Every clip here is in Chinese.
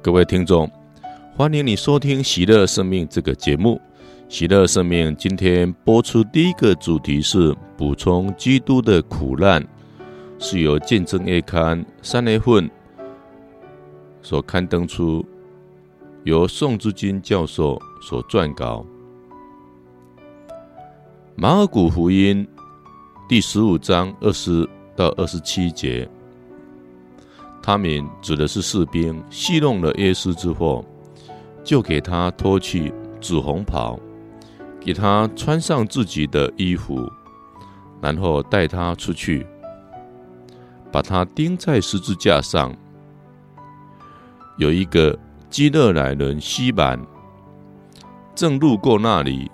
各位听众，欢迎你收听《喜乐生命》这个节目。《喜乐生命》今天播出第一个主题是补充基督的苦难，是由见证月刊三月份所刊登出，由宋之金教授所撰稿。马尔谷福音第十五章二十到二十七节。他们指的是士兵戏弄了耶稣之后，就给他脱去紫红袍，给他穿上自己的衣服，然后带他出去，把他钉在十字架上。有一个基勒乃人西满正路过那里，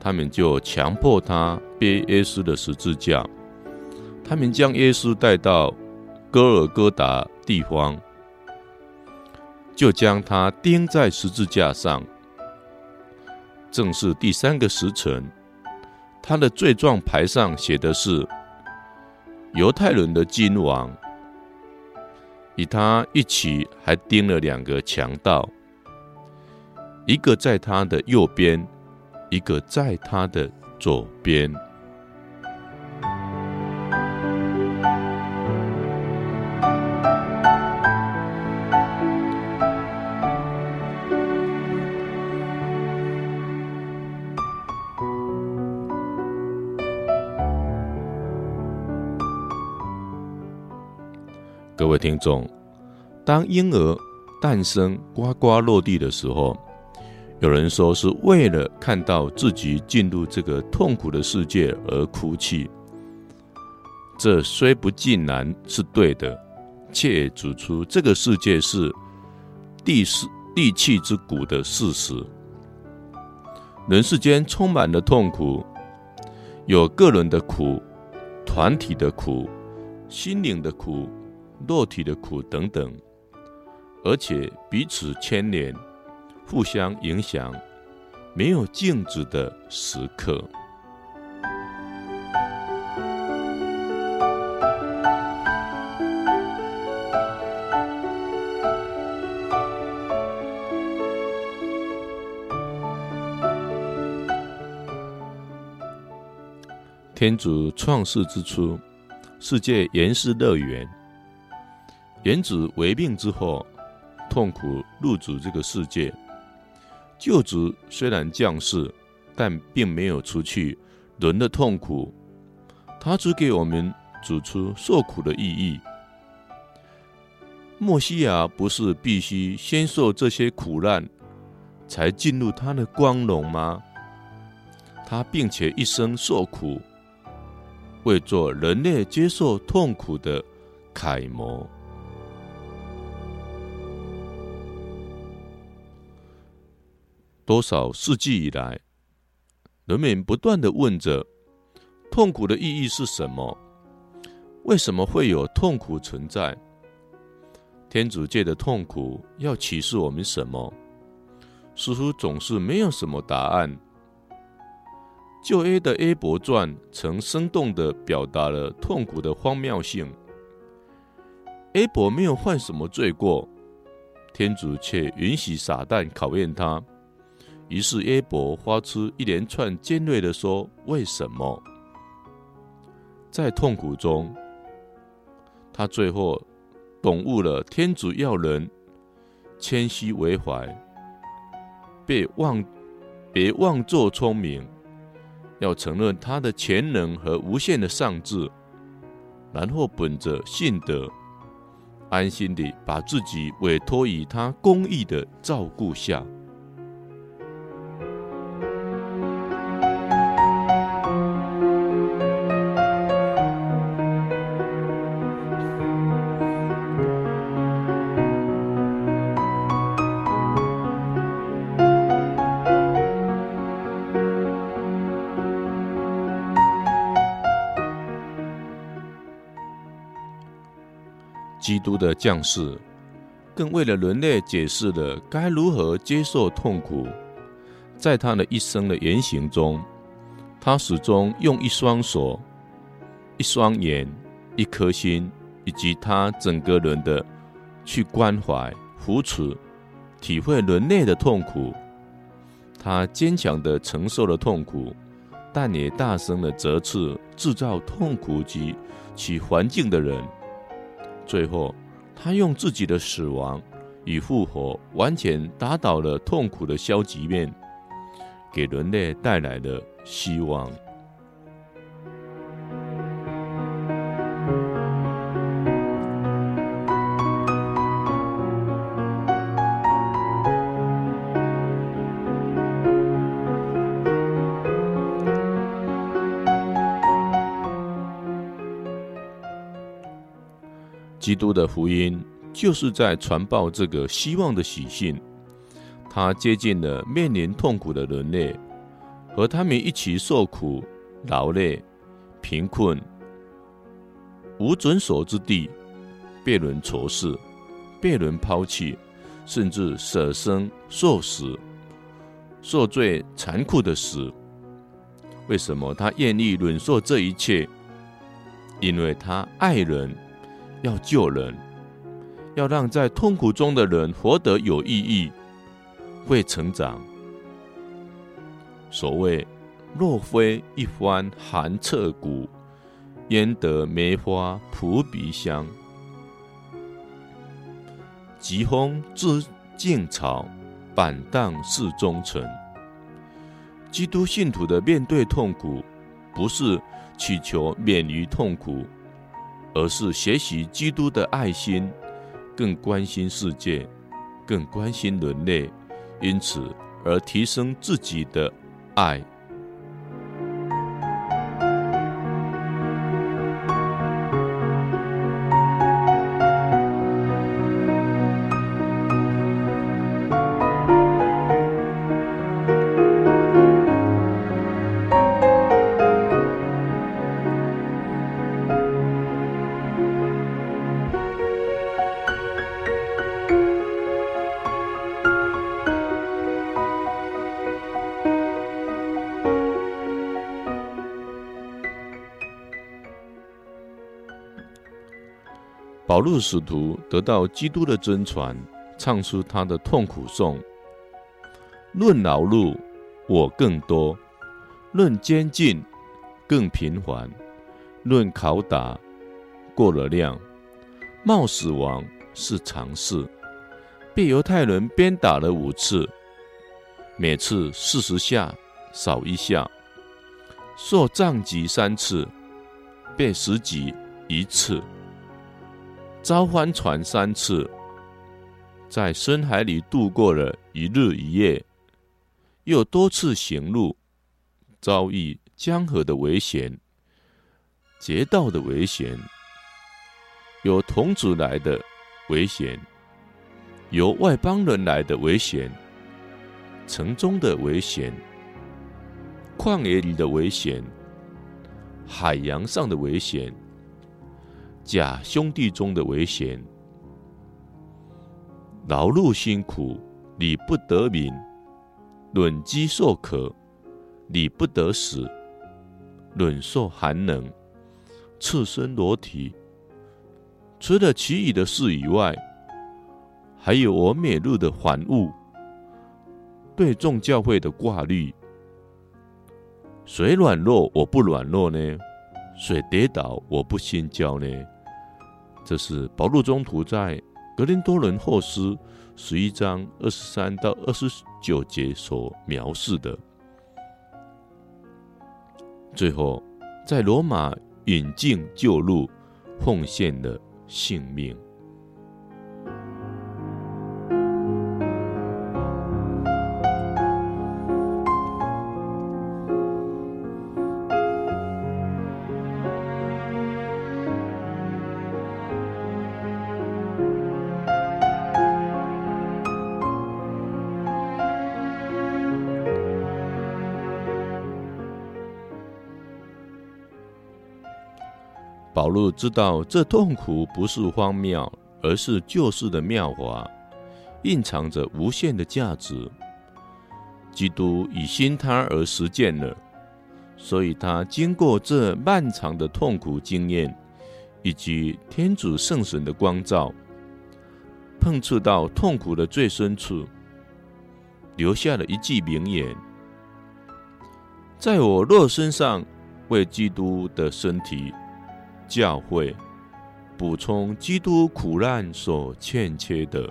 他们就强迫他背耶稣的十字架，他们将耶稣带到哥尔哥达地方，就将他钉在十字架上。正是第三个时辰，他的罪状牌上写的是犹太人的君王。与他一起还钉了两个强盗，一个在他的右边，一个在他的左边。听众，当婴儿诞生、呱呱落地的时候，有人说是为了看到自己进入这个痛苦的世界而哭泣。这虽不尽然是对的，却指出这个世界是地是地气之谷的事实。人世间充满了痛苦，有个人的苦、团体的苦、心灵的苦。肉体的苦等等，而且彼此牵连，互相影响，没有静止的时刻。天主创世之初，世界原是乐园。原子为命之后，痛苦入主这个世界。救主虽然降世，但并没有除去人的痛苦，他只给我们指出受苦的意义。默西亚不是必须先受这些苦难，才进入他的光荣吗？他并且一生受苦，为做人类接受痛苦的楷模。多少世纪以来，人们不断地问着：痛苦的意义是什么？为什么会有痛苦存在？天主界的痛苦要启示我们什么？似乎总是没有什么答案。旧约的《A 伯传》曾生动地表达了痛苦的荒谬性。A 伯没有犯什么罪过，天主却允许撒旦考验他。于是耶伯发出一连串尖锐的说：“为什么？”在痛苦中，他最后懂悟了天主要人谦虚为怀，别妄别妄作聪明，要承认他的潜能和无限的上智，然后本着信德，安心地把自己委托于他公义的照顾下。督的降世，更为了人类解释了该如何接受痛苦。在他的一生的言行中，他始终用一双手、一双眼、一颗心，以及他整个人的去关怀、扶持、体会人类的痛苦，他坚强的承受了痛苦，但也大声的责斥制造痛苦及其环境的人。最后，他用自己的死亡与复活，完全打倒了痛苦的消极面，给人类带来了希望。基督的福音就是在传报这个希望的喜讯。他接近了面临痛苦的人类，和他们一起受苦、劳累、贫困、无准所之地，被人仇视、被人抛弃，甚至舍生受死、受最残酷的死。为什么他愿意忍受这一切？因为他爱人。要救人，要让在痛苦中的人活得有意义，会成长。所谓“若非一番寒彻骨，焉得梅花扑鼻香？疾风知劲草，板荡是忠臣。”基督信徒的面对痛苦，不是祈求免于痛苦。而是学习基督的爱心，更关心世界，更关心人类，因此而提升自己的爱。保禄使徒得到基督的真传，唱出他的痛苦颂：论劳碌，我更多；论监禁，更频繁；论拷打，过了量；冒死亡是常事。被犹太人鞭打了五次，每次四十下，少一下；受杖击三次，被十击一次。遭翻船三次，在深海里度过了一日一夜，又多次行路，遭遇江河的危险、劫道的危险，有童子来的危险，由外邦人来的危险，城中的危险，旷野里的危险，海洋上的危险。假兄弟中的危险，劳碌辛苦，你不得名；忍饥受渴，你不得死；忍受寒冷，赤身裸体。除了其余的事以外，还有我每日的烦务，对众教会的挂虑。谁软弱，我不软弱呢？谁跌倒，我不先教呢？这是保禄宗徒在格林多伦后斯十一章二十三到二十九节所描述的。最后，在罗马引进旧路，奉献了性命。保禄知道这痛苦不是荒谬，而是救世的妙法，蕴藏着无限的价值。基督以心他而实践了，所以他经过这漫长的痛苦经验，以及天主圣神的光照，碰触到痛苦的最深处，留下了一句名言：“在我肉身上为基督的身体教会补充基督苦难所欠缺的。”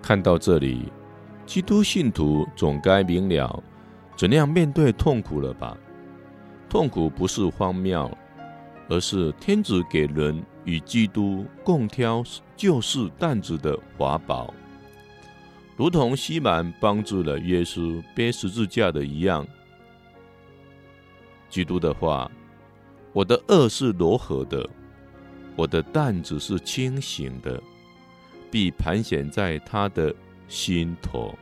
看到这里，基督信徒总该明了怎样面对痛苦了吧？痛苦不是荒谬，而是天主给人与基督共挑救世担子的法宝，如同西满帮助了耶稣背十字架的一样。基督的话：“我的轭是柔和的，我的担子是轻省的。”必盘旋在他的心头。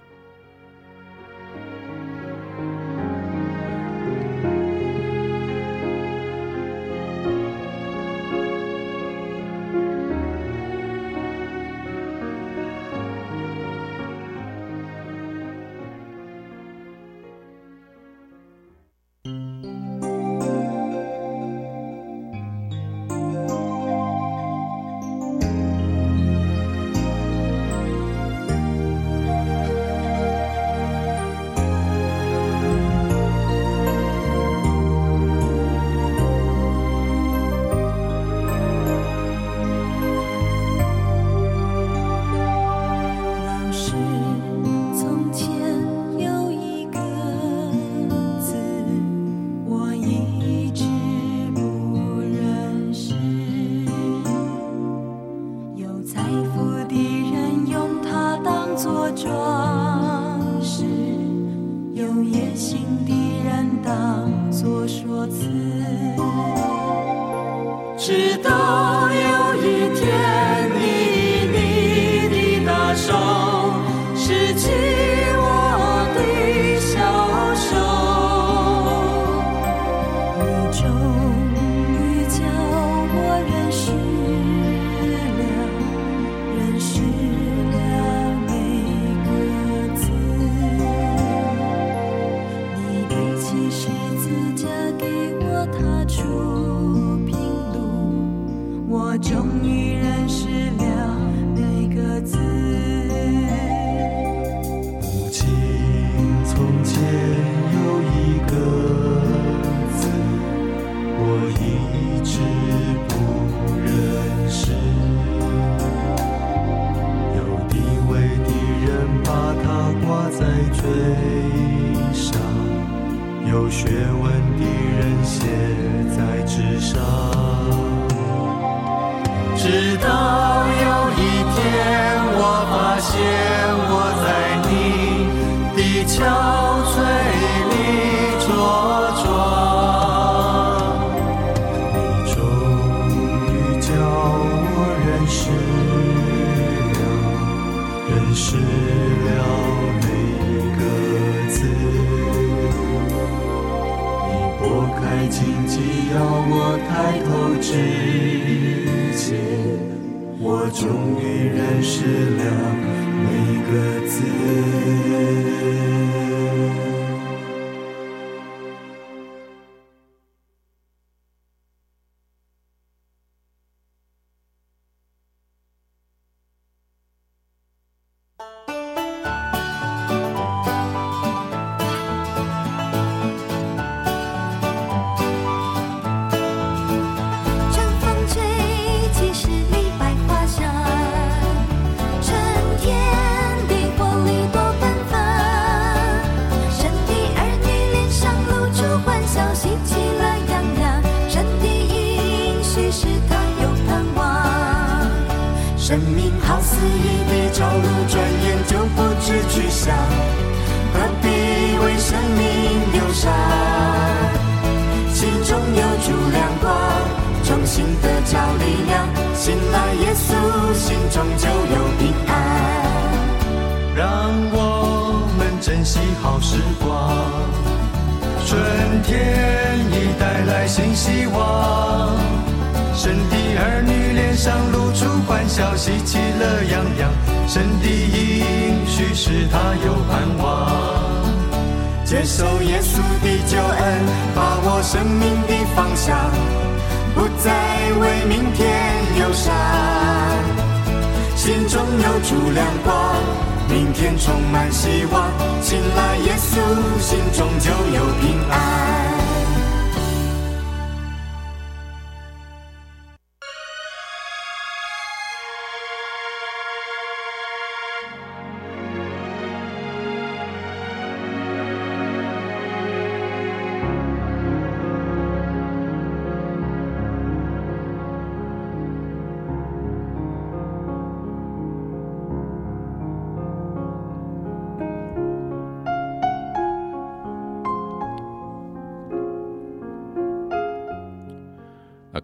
我终于认识了每个字。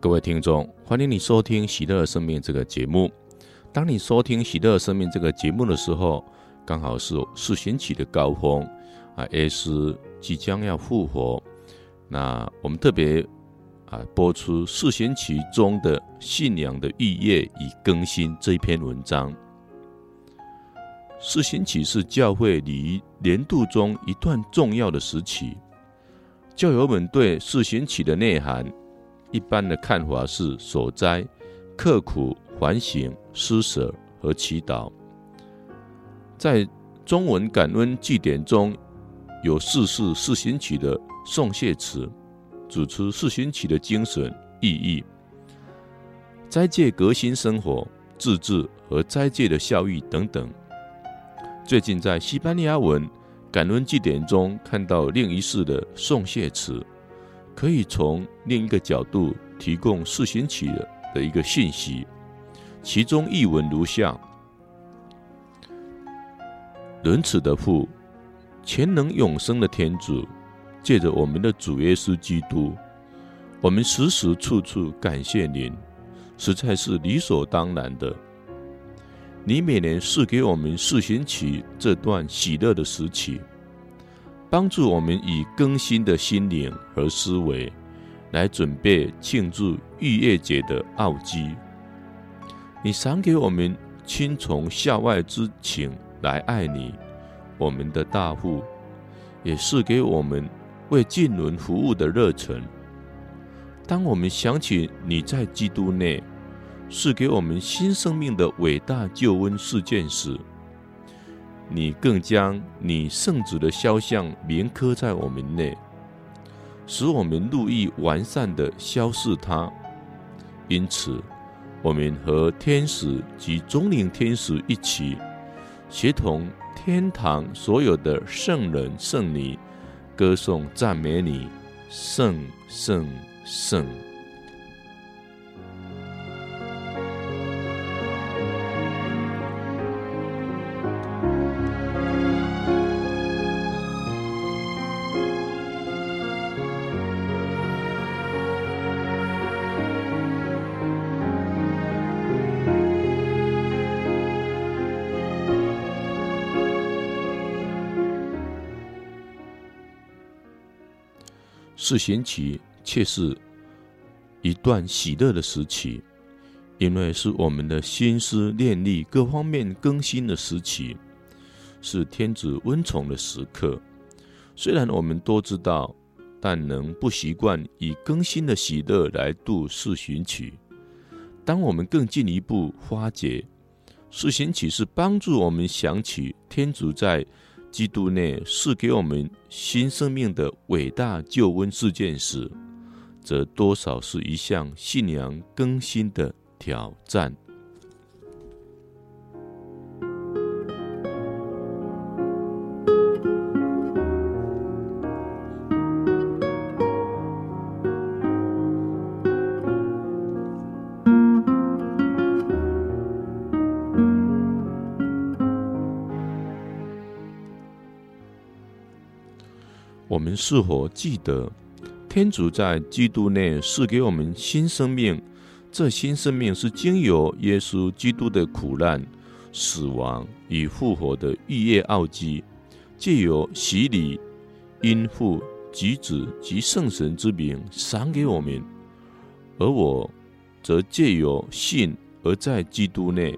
各位听众，欢迎你收听《喜乐生命》这个节目。当你收听《喜乐生命》这个节目的时候，刚好是四旬期的高峰啊，耶稣即将要复活。那我们特别啊播出四旬期中的信仰的逾越与更新这一篇文章。四旬期是教会礼仪年度中一段重要的时期，教友们对四旬期的内涵。一般的看法是守斋、刻苦、反省、施舍和祈祷。在中文感恩祭典中，有四世四旬期的颂谢词，指出四旬期的精神意义、斋戒革新生活、自治和斋戒的效益等等。最近在西班牙文感恩祭典中看到另一世的颂谢词。可以从另一个角度提供四旬期的的一个信息，其中译文如下：仁慈的父，全能永生的天主，借着我们的主耶稣基督，我们时时处处感谢您，实在是理所当然的。你每年赐给我们四旬期这段喜乐的时期。帮助我们以更新的心灵和思维来准备庆祝逾越节的奥迹。你赏给我们亲从校外之情来爱你，我们的大父，也赐给我们为近邻服务的热忱。当我们想起你在基督内赐给我们新生命的伟大救恩事件时，你更将你圣子的肖像铭刻在我们内，使我们乐意完善的肖似他。因此，我们和天使及中灵天使一起，协同天堂所有的圣人圣女，歌颂赞美你，圣圣圣。四旬期却是一段喜乐的时期，因为是我们的心思念力各方面更新的时期，是天子温宠的时刻。虽然我们都知道，但能不习惯以更新的喜乐来度四旬期。当我们更进一步发觉，四旬期是帮助我们想起天主在。基督内是给我们新生命的伟大救恩事件时，则多少是一项信仰更新的挑战。是否记得，天主在基督内赐给我们新生命？这新生命是经由耶稣基督的苦难、死亡与复活的逾越奥迹，借由洗礼，因父及子及圣神之名赏给我们。而我则借由信而在基督内，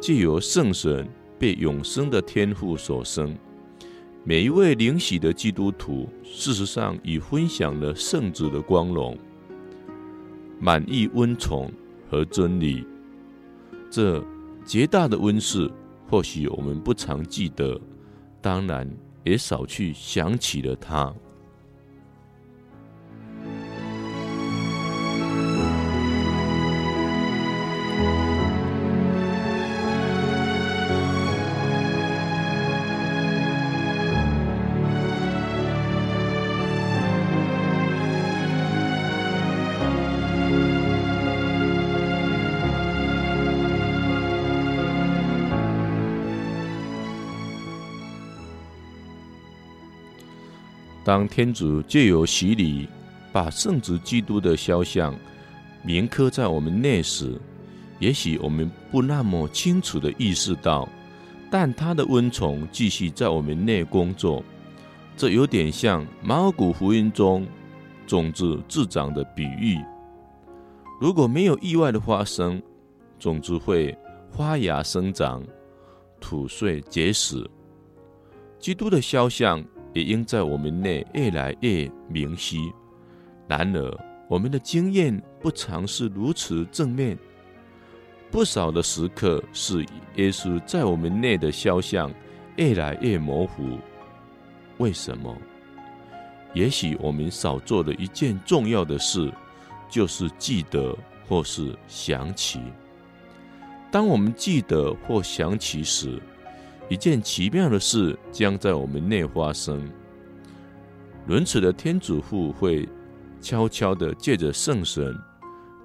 借由圣神被永生的天父所生。每一位灵喜的基督徒，事实上已分享了圣子的光荣，满意温宠和真理。这极大的温室，或许我们不常记得，当然也少去想起了它。当天主借由洗礼，把圣子基督的肖像铭刻在我们内时，也许我们不那么清楚地意识到，但他的温宠继续在我们内工作。这有点像马尔谷福音中种子自长的比喻。如果没有意外的发生，种子会发芽生长，吐穗结实。基督的肖像。也应在我们内越来越明晰。然而，我们的经验不常是如此正面。不少的时刻是耶稣在我们内的肖像越来越模糊。为什么？也许我们少做的一件重要的事，就是记得或是想起。当我们记得或想起时，一件奇妙的事将在我们内发生。仁慈的天主父会悄悄地借着圣神，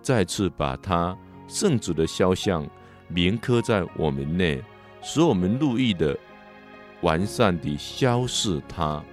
再次把他圣子的肖像铭刻在我们内，使我们乐意的、完善地消逝他。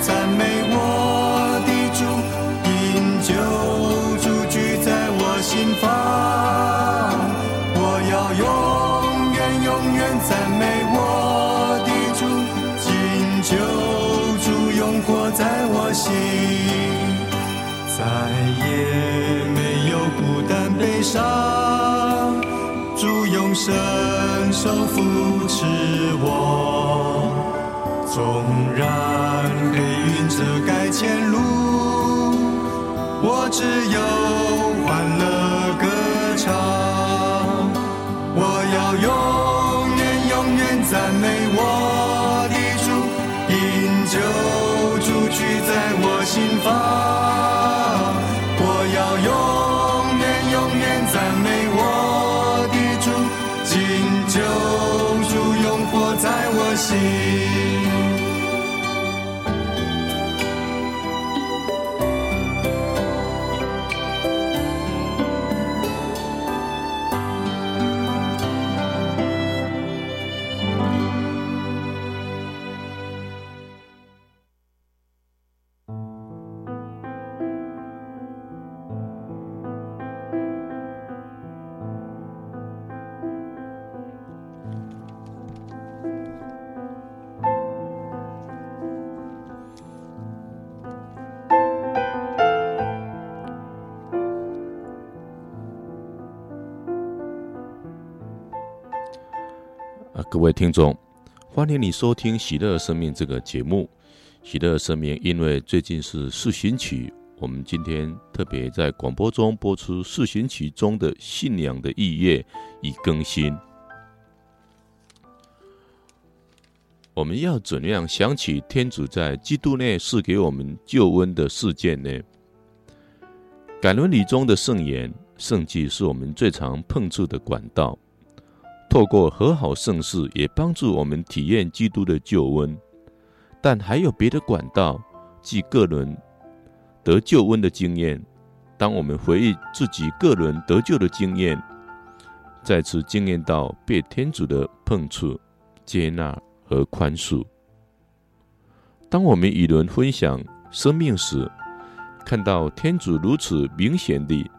赞美我的主，因救主居在我心房。我要永远永远赞美我的主，敬救主永活在我心。再也没有孤单悲伤，主永生手扶持我，纵然。只有欢乐歌唱我要永远永远赞美我的主因救主居在我心房。我要永远永远赞美我的主敬救主永活在我心。啊，各位听众，欢迎你收听《喜乐生命》这个节目。喜乐生命，因为最近是四旬期，我们今天特别在广播中播出四旬期中的信仰的意义与更新。我们要怎样想起天主在基督内赐给我们救恩的事件呢？感伦礼中的圣言、圣迹是我们最常碰触的管道。透过和好盛世，也帮助我们体验基督的救恩。但还有别的管道，即个人得救恩的经验。当我们回忆自己个人得救的经验，再次经验到被天主的碰触、接纳和宽恕。当我们与人分享生命时，看到天主如此明显地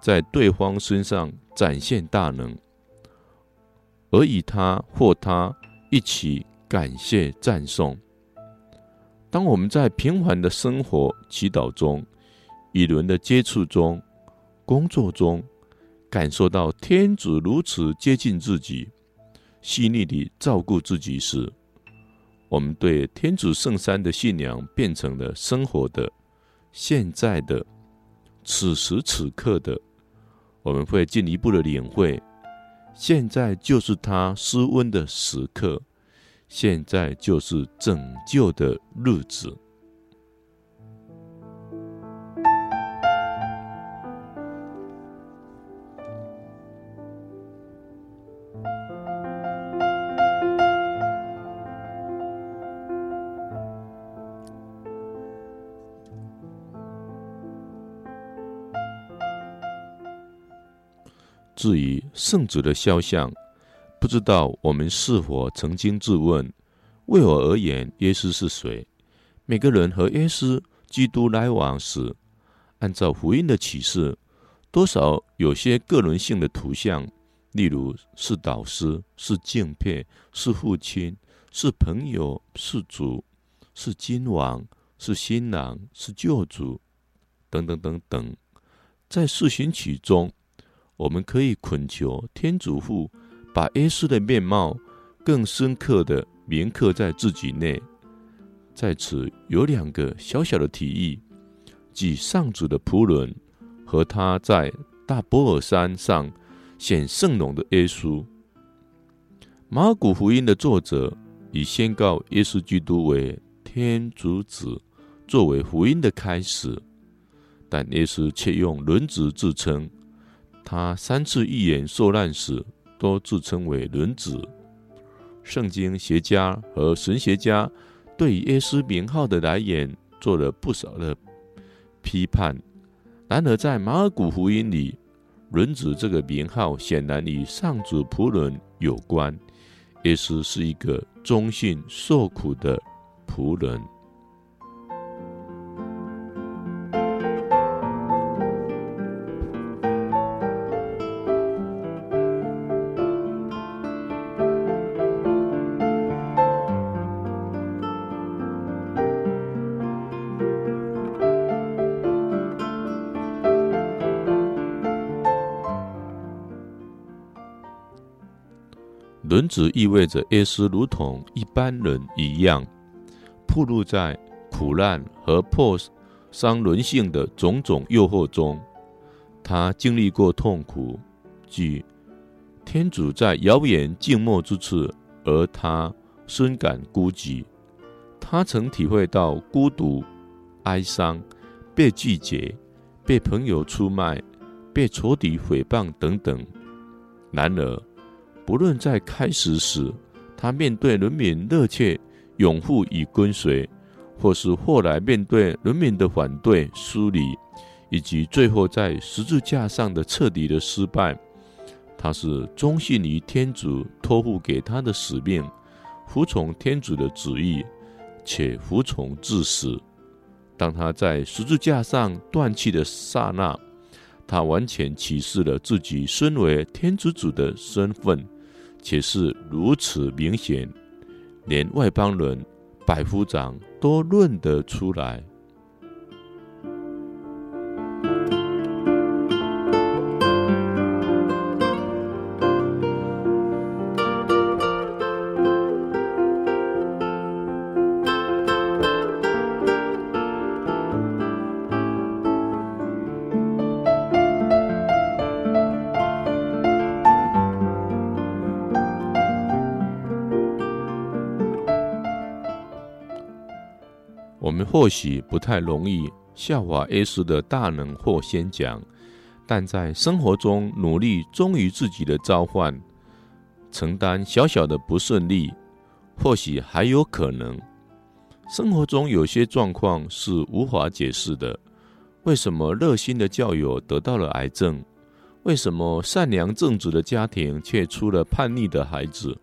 在对方身上展现大能。而与他或他一起感谢赞颂。当我们在平凡的生活、祈祷中、与人的接触中、工作中，感受到天主如此接近自己、细腻地照顾自己时，我们对天主圣三的信仰变成了生活的、现在的、此时此刻的。我们会进一步的领会。现在就是他施温的时刻，现在就是拯救的日子。至于圣子的肖像，不知道我们是否曾经自问：为我而言，耶稣是谁？每个人和耶稣基督来往时，按照福音的启示，多少有些个人性的图像，例如是导师、是敬佩、是父亲、是朋友、是主、是君王、是新郎、是救主，等等等等，在四旬期中。我们可以恳求天主父把耶稣的面貌更深刻地铭刻在自己内。在此有两个小小的提议，即上主的仆人和他在大伯尔山上显圣容的耶稣。马古福音的作者以宣告耶稣基督为天主子作为福音的开始，但耶稣却用轮子自称。他三次预言受难时，都自称为轮子。圣经学家和神学家对耶稣名号的来源做了不少的批判。然而，在马尔谷福音里，轮子这个名号显然与上主仆人有关。耶稣是一个忠信受苦的仆人。人子意味着耶稣如同一般人一样，暴露在苦难和破伤人性的种种诱惑中。他经历过痛苦，即天主在遥远静默之处，而他深感孤寂。他曾体会到孤独、哀伤、被拒绝、被朋友出卖、被仇敌诽谤等等。然而，不论在开始时，他面对人民热切拥护与跟随，或是后来面对人民的反对、疏离，以及最后在十字架上的彻底的失败，他是忠信于天主托付给他的使命，服从天主的旨意，且服从至死。当他在十字架上断气的刹那，他完全启示了自己身为天之子的身份。且是如此明显，连外邦人、百夫长都认得出来。我们或许不太容易效法耶稣的大能或先讲，但在生活中努力忠于自己的召唤，承担小小的不顺利，或许还有可能。生活中有些状况是无法解释的：为什么热心的教友得到了癌症？为什么善良正直的家庭却出了叛逆的孩子？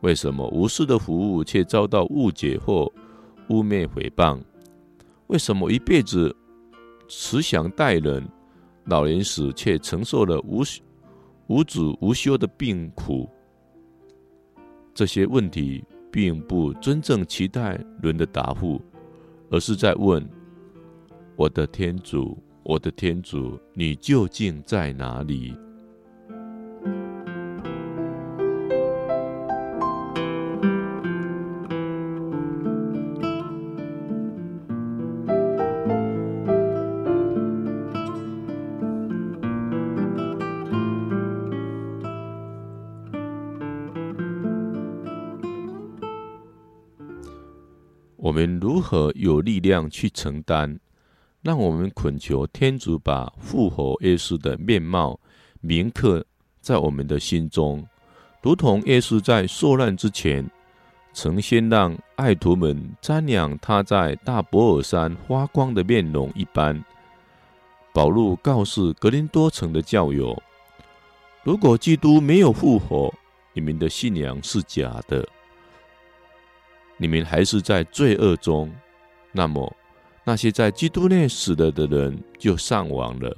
为什么无私的服务却遭到误解或污蔑诽谤，为什么一辈子慈祥待人，老年时却承受了无无止无休的病苦？这些问题并不真正期待人的答复，而是在问：我的天主，我的天主，你究竟在哪里？有力量去承担？让我们恳求天主把复活耶稣的面貌铭刻在我们的心中，如同耶稣在受难之前，曾先让爱徒们瞻仰他在大伯尔山发光的面容一般。保禄告诉格林多城的教友：如果基督没有复活，你们的信仰是假的。你们还是在罪恶中，那么那些在基督内死了的人就上亡了。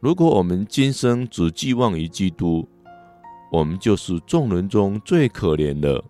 如果我们今生只寄望于基督，我们就是众人中最可怜的。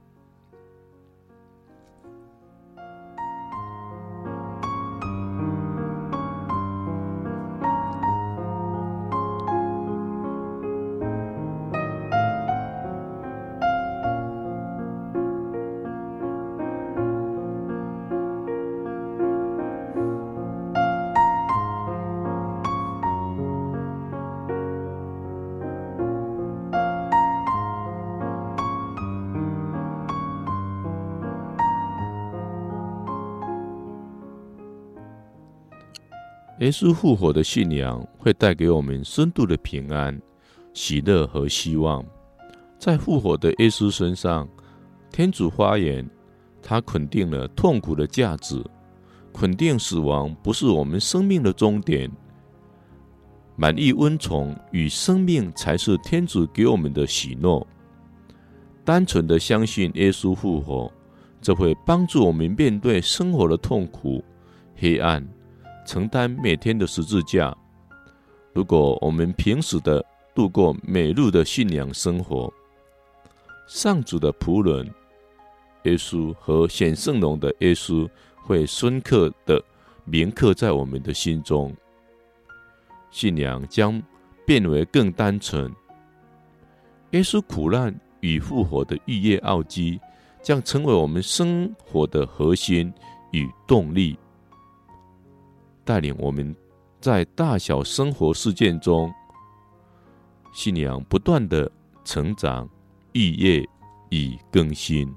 耶稣复活的信仰会带给我们深度的平安、喜乐和希望。在复活的耶稣身上，天主发言，他肯定了痛苦的价值，肯定死亡不是我们生命的终点，满意温宠与生命才是天主给我们的喜乐。单纯的相信耶稣复活，这会帮助我们面对生活的痛苦、黑暗，承担每天的十字架。如果我们平时的度过每日的信仰生活，上主的仆人耶稣和显圣容的耶稣会深刻的铭刻在我们的心中，信仰将变为更单纯。耶稣苦难。与复活的逾越奥迹将成为我们生活的核心与动力，带领我们在大小生活事件中，信仰不断的成长、愈业与更新。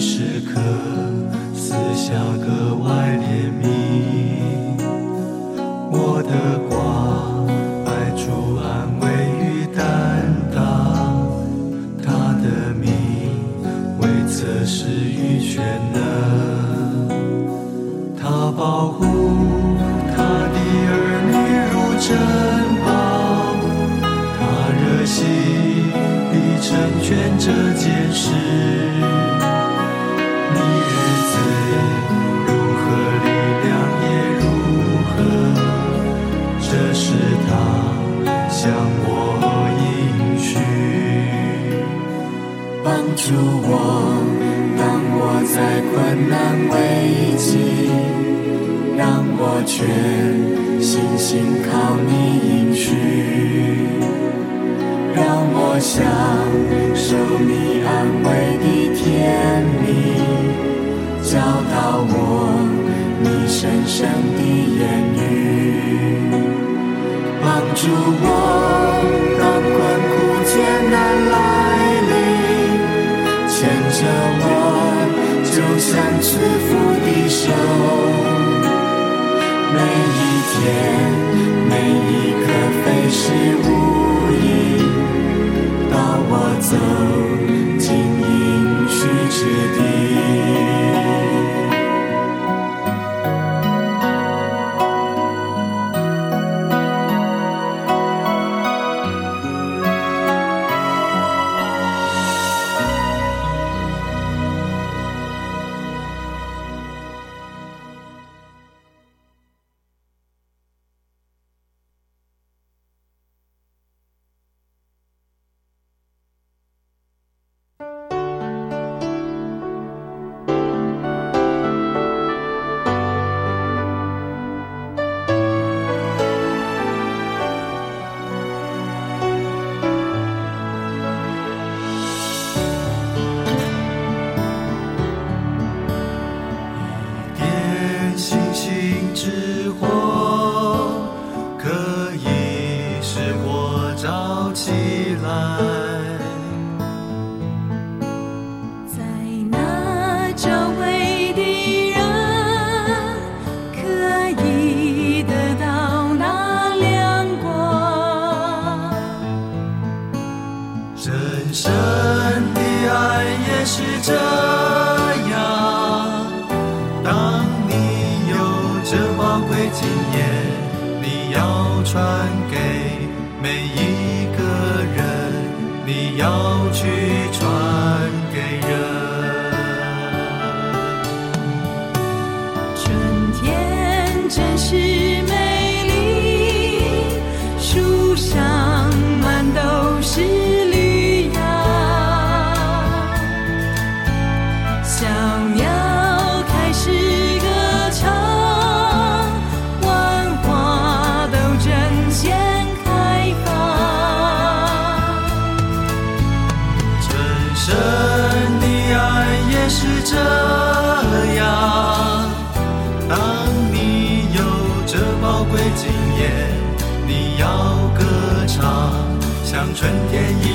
时刻撕下割春天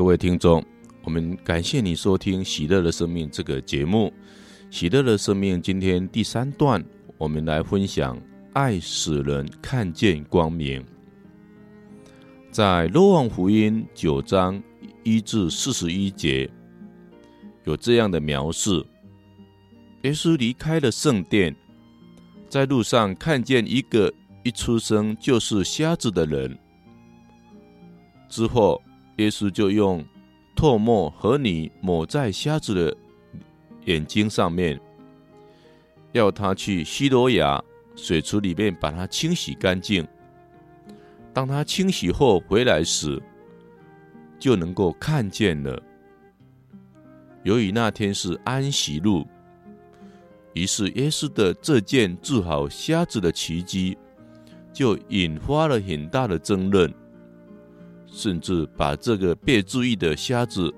各位听众，我们感谢你收听《喜乐的生命》这个节目。《喜乐的生命》今天第三段，我们来分享“爱使人看见光明”。在《若望福音》九章一至四十一节，有这样的描述：耶稣离开了圣殿，在路上看见一个一出生就是瞎子的人，之后。耶稣就用唾沫和泥抹在瞎子的眼睛上面，要他去西罗亚水池里面把它清洗干净。当他清洗后回来时，就能够看见了。由于那天是安息日，于是耶稣的这件治好瞎子的奇迹，就引发了很大的争论。甚至把这个被注意的瞎子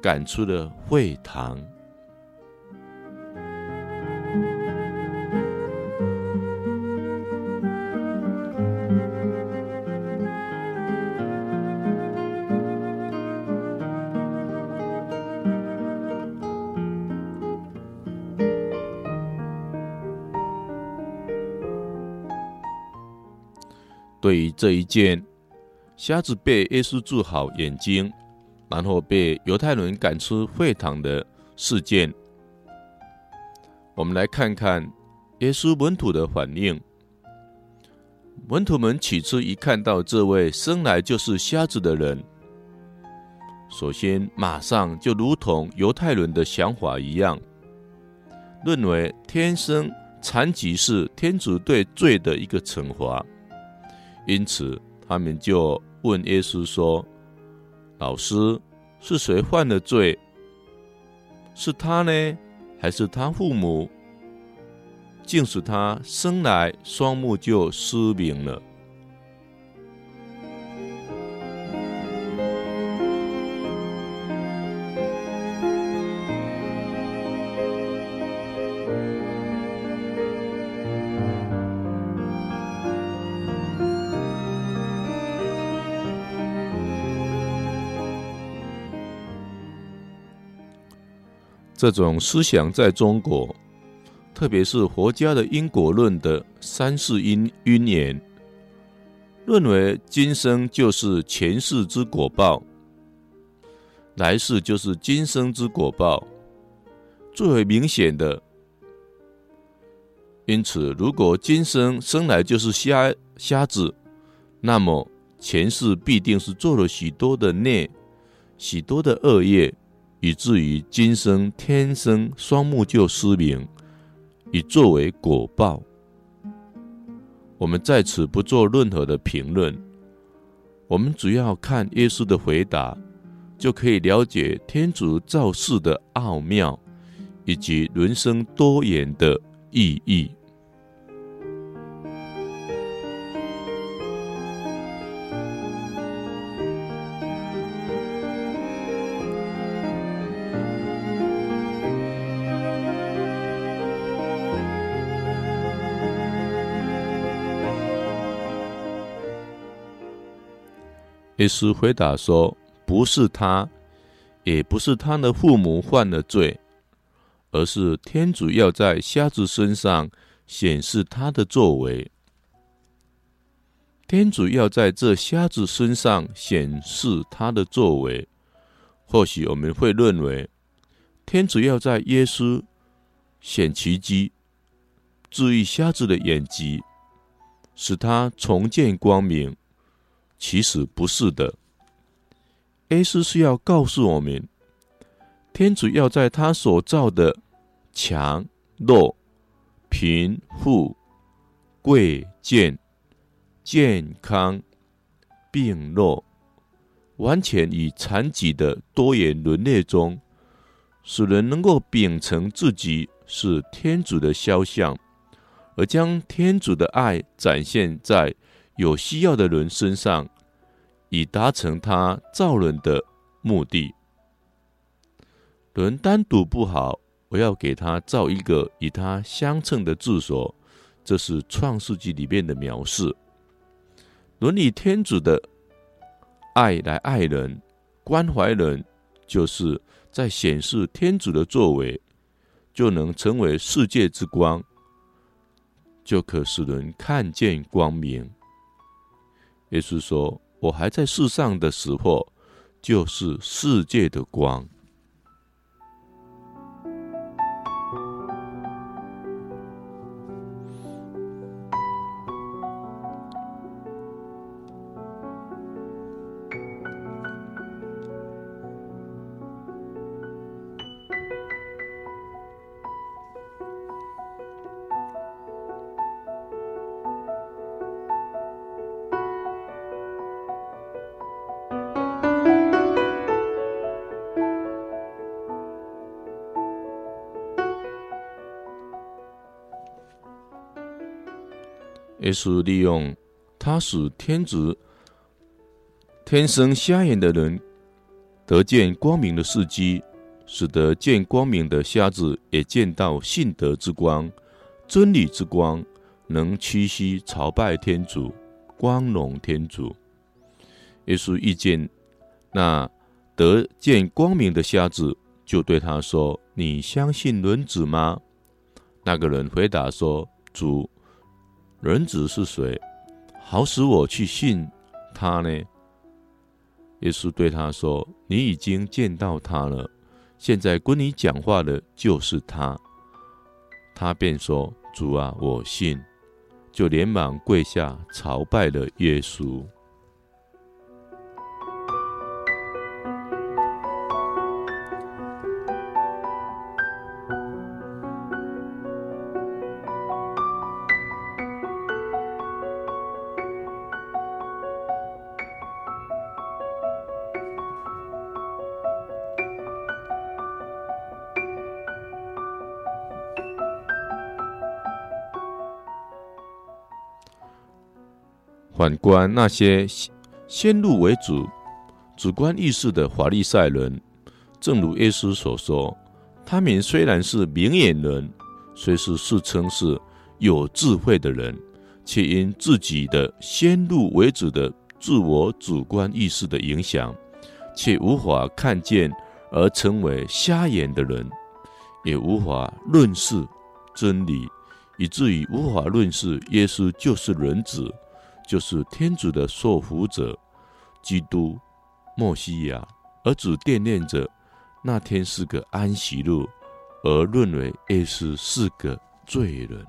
赶出了会堂。对于这一件。瞎子被耶稣治好眼睛，然后被犹太人赶出会堂的事件，我们来看看耶稣门徒的反应。门徒们起初一看到这位生来就是瞎子的人，首先马上就如同犹太人的想法一样，认为天生残疾是天主对罪的一个惩罚，因此他们就问耶稣说：“老师，是谁犯的罪？是他呢，还是他父母？竟使他生来双目就失明了？”这种思想在中国，特别是佛家的因果论的三世因因缘，认为今生就是前世之果报，来世就是今生之果报，最为明显的。因此，如果今生生来就是瞎瞎子，那么前世必定是做了许多的孽，许多的恶业。以至于今生天生双目就失明，以作为果报。我们在此不做任何的评论，我们主要看耶稣的回答，就可以了解天主造世的奥妙，以及人生多元的意义。耶稣回答说：“不是他，也不是他的父母犯了罪，而是天主要在瞎子身上显示他的作为。天主要在这瞎子身上显示他的作为。或许我们会认为，天主要在耶稣显奇迹，治愈瞎子的眼疾，使他重见光明。”其实不是的，耶稣是要告诉我们，天主要在他所造的强弱、贫富、贵贱、健康、病弱、完全与残疾的多元人类中，使人能够秉承自己是天主的肖像，而将天主的爱展现在。有需要的人身上，以达成他造人的目的。人单独不好，我要给他造一个与他相称的住所。这是创世纪里面的描述。伦理天主的爱来爱人、关怀人，就是在显示天主的作为，就能成为世界之光，就可使人看见光明。耶稣说：“我还在世上的时候，就是世界的光。”耶稣利用他使天子天生瞎眼的人得见光明的事迹，使得见光明的瞎子也见到信德之光、真理之光，能屈膝朝拜天主，光荣天主。耶稣遇见那得见光明的瞎子，就对他说：“你相信轮子吗？”那个人回答说：“主。”人子是谁？好使我去信他呢？耶稣对他说：“你已经见到他了，现在跟你讲话的就是他。”他便说：“主啊，我信。”就连忙跪下朝拜了耶稣。反观那些先入为主、主观意识的法利赛人，正如耶稣所说，他们虽然是明眼人，虽是自称是有智慧的人，却因自己的先入为主的自我主观意识的影响，却无法看见而成为瞎眼的人，也无法认识真理，以至于无法论识耶稣就是人子，就是天主的受福者，基督，莫西亚，而只惦念着那天是个安息日，而认为耶稣是个罪人。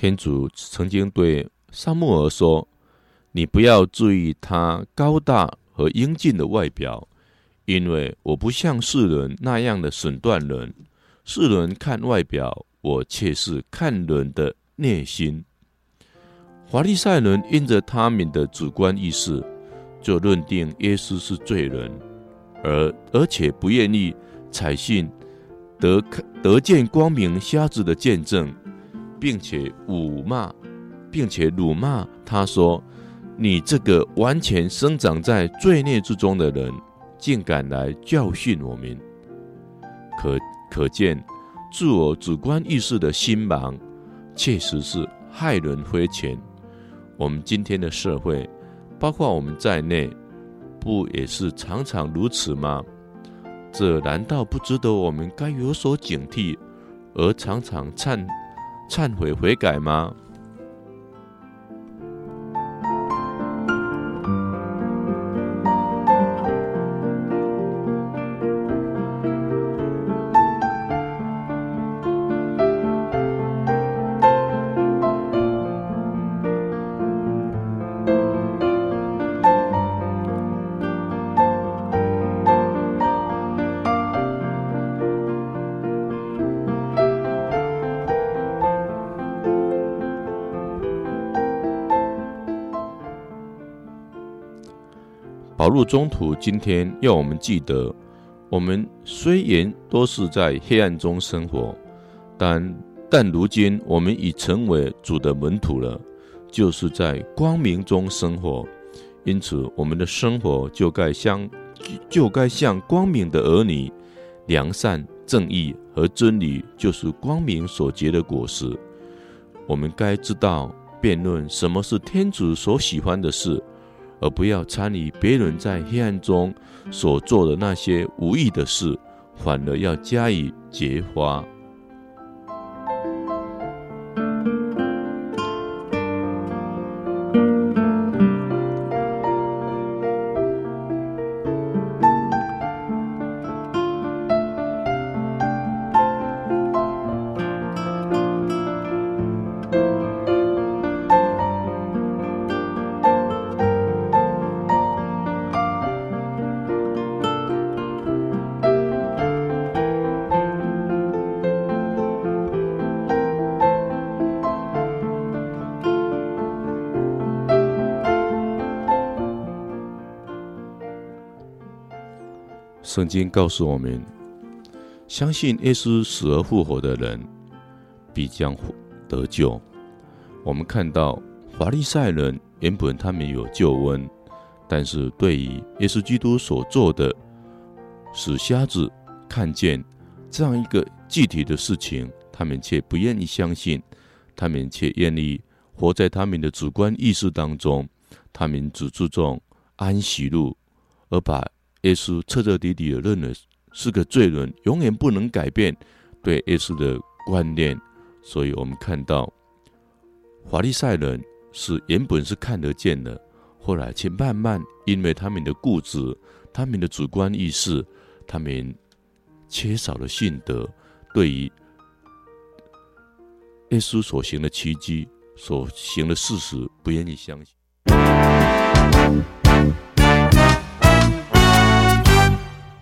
天主曾经对撒母耳说：“你不要注意他高大和英俊的外表，因为我不像世人那样的审断人。世人看外表，我却是看人的内心。”华利赛伦因着他们的主观意识，就认定耶稣是罪人，而而且不愿意采信得得见光明瞎子的见证。并且辱骂，并且辱骂他说：“你这个完全生长在罪孽之中的人，竟敢来教训我们！”可可见，自我主观意识的心盲，确实是害人非浅。我们今天的社会，包括我们在内，不也是常常如此吗？这难道不值得我们该有所警惕，而常常忏？忏悔悔改吗？保禄宗徒今天要我们记得，我们虽然都是在黑暗中生活，但但如今我们已成为主的门徒了，就是在光明中生活。因此，我们的生活就该像就该像光明的儿女，良善、正义和真理就是光明所结的果实。我们该知道辩论什么是天主所喜欢的事。而不要参与别人在黑暗中所做的那些无意的事，反而要加以揭发。圣经告诉我们，相信耶稣死而复活的人必将得救。我们看到法利赛人原本他们有救恩，但是对于耶稣基督所做的使瞎子看见这样一个具体的事情，他们却不愿意相信，他们却愿意活在他们的主观意识当中，他们只注重安息路，而把。耶稣彻彻底底的认为是个罪人，永远不能改变对耶稣的观念。所以，我们看到法利赛人是原本是看得见的，后来却慢慢因为他们的固执、他们的主观意识、他们缺少了信德，对于耶稣所行的奇迹、所行的事实，不愿意相信。